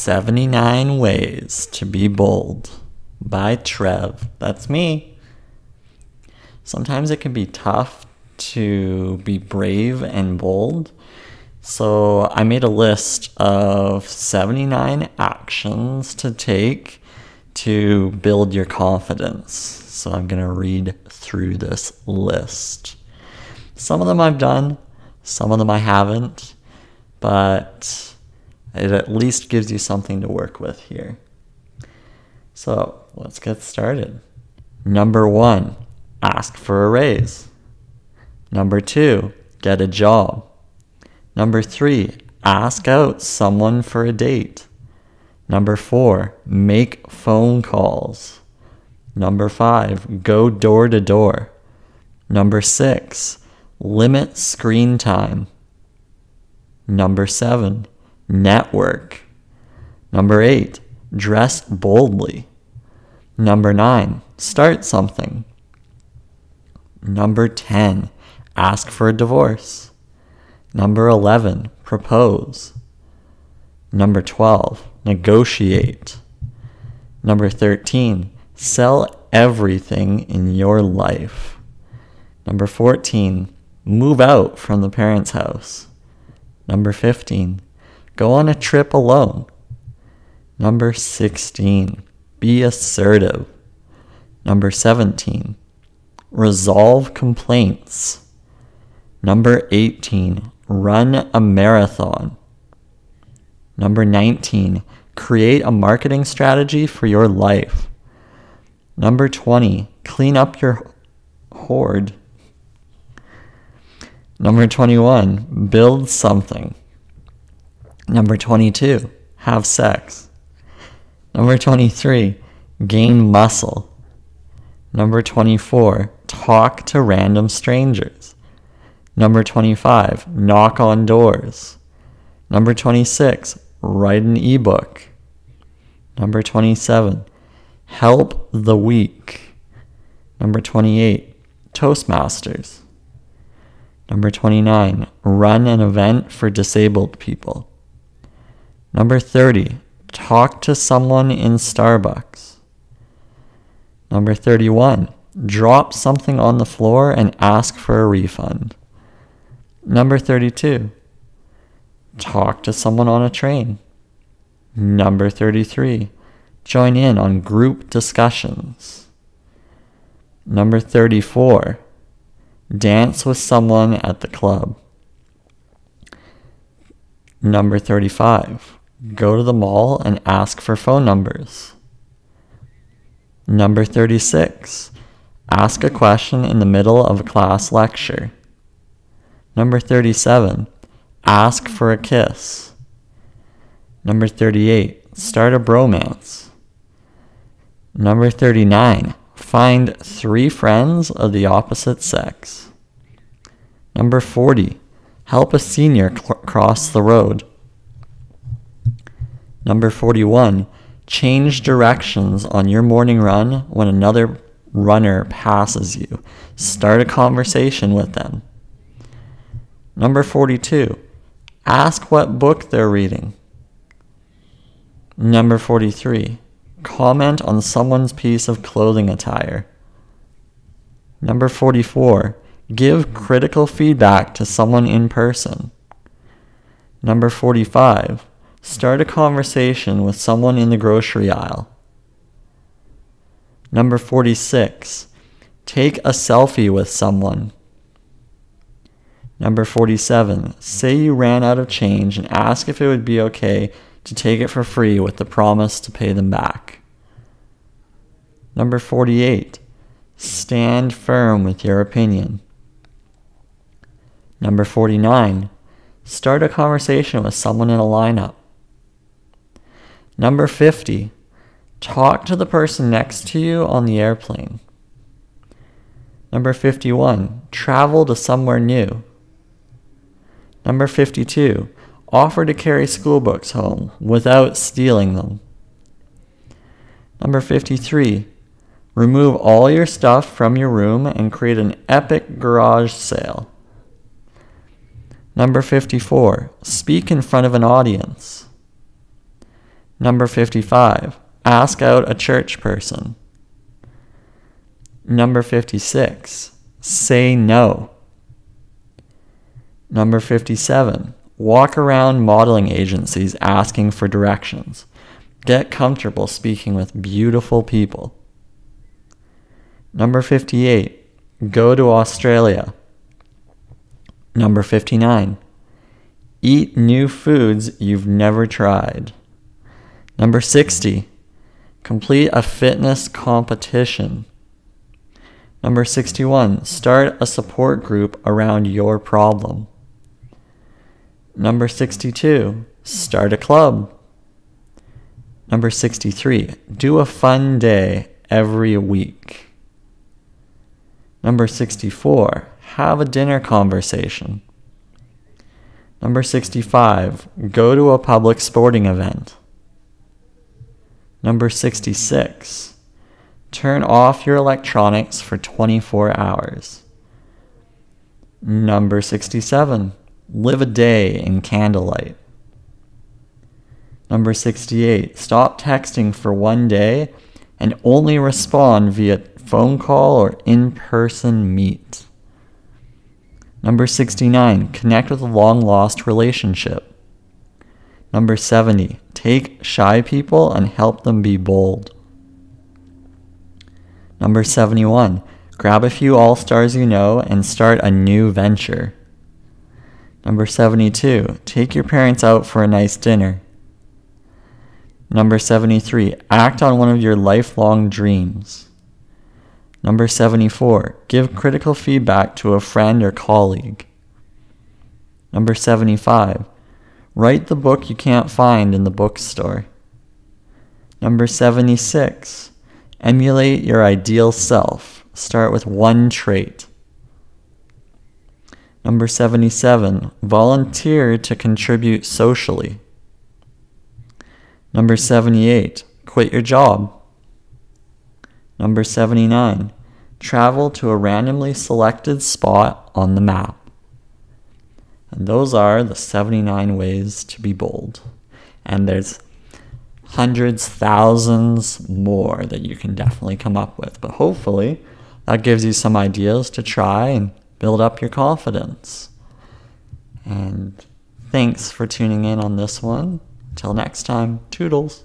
79 Ways to Be Bold by Trev. That's me. Sometimes it can be tough to be brave and bold. So I made a list of 79 actions to take to build your confidence. So I'm going to read through this list. Some of them I've done, some of them I haven't, but it at least gives you something to work with here. So let's get started. Number one, ask for a raise. Number two, get a job. Number three, ask out someone for a date. Number four, make phone calls. Number five, go door to door. Number six, limit screen time. Number seven, network. Number eight, dress boldly. Number nine, start something. Number 10, ask for a divorce. Number 11, propose. Number 12, negotiate. Number 13, sell everything in your life. Number 14, move out from the parents' house. Number 15, Go on a trip alone. Number 16. Be assertive. Number 17. Resolve complaints. Number 18. Run a marathon. Number 19. Create a marketing strategy for your life. Number 20. Clean up your hoard. Number 21. Build something. Number 22, have sex. Number 23, gain muscle. Number 24, talk to random strangers. Number 25, knock on doors. Number 26, write an ebook. Number 27, help the weak. Number 28, Toastmasters. Number 29, run an event for disabled people. Number 30, talk to someone in Starbucks. Number 31, drop something on the floor and ask for a refund. Number 32, talk to someone on a train. Number 33, join in on group discussions. Number 34, dance with someone at the club. Number 35, Go to the mall and ask for phone numbers. Number 36. Ask a question in the middle of a class lecture. Number 37. Ask for a kiss. Number 38. Start a bromance. Number 39. Find three friends of the opposite sex. Number 40. Help a senior cross the road. Number 41. Change directions on your morning run when another runner passes you. Start a conversation with them. Number 42. Ask what book they're reading. Number 43. Comment on someone's piece of clothing attire. Number 44. Give critical feedback to someone in person. Number 45. Start a conversation with someone in the grocery aisle. Number 46. Take a selfie with someone. Number 47. Say you ran out of change and ask if it would be okay to take it for free with the promise to pay them back. Number 48. Stand firm with your opinion. Number 49. Start a conversation with someone in a lineup. Number 50, talk to the person next to you on the airplane. Number 51, travel to somewhere new. Number 52, offer to carry school books home without stealing them. Number 53, remove all your stuff from your room and create an epic garage sale. Number 54, speak in front of an audience. Number 55, ask out a church person. Number 56, say no. Number 57, walk around modeling agencies asking for directions. Get comfortable speaking with beautiful people. Number 58, go to Australia. Number 59, eat new foods you've never tried. Number 60, complete a fitness competition. Number 61, start a support group around your problem. Number 62, start a club. Number 63, do a fun day every week. Number 64, have a dinner conversation. Number 65, go to a public sporting event. Number 66, turn off your electronics for 24 hours. Number 67, live a day in candlelight. Number 68, stop texting for one day and only respond via phone call or in person meet. Number 69, connect with a long lost relationship. Number 70, take shy people and help them be bold. Number 71, grab a few all stars you know and start a new venture. Number 72, take your parents out for a nice dinner. Number 73, act on one of your lifelong dreams. Number 74, give critical feedback to a friend or colleague. Number 75, write the book you can't find in the bookstore. Number 76, emulate your ideal self. Start with one trait. Number 77, volunteer to contribute socially. Number 78, quit your job. Number 79, travel to a randomly selected spot on the map. And those are the 79 ways to be bold. And there's hundreds, thousands more that you can definitely come up with. But hopefully, that gives you some ideas to try and build up your confidence. And thanks for tuning in on this one. Till next time, toodles.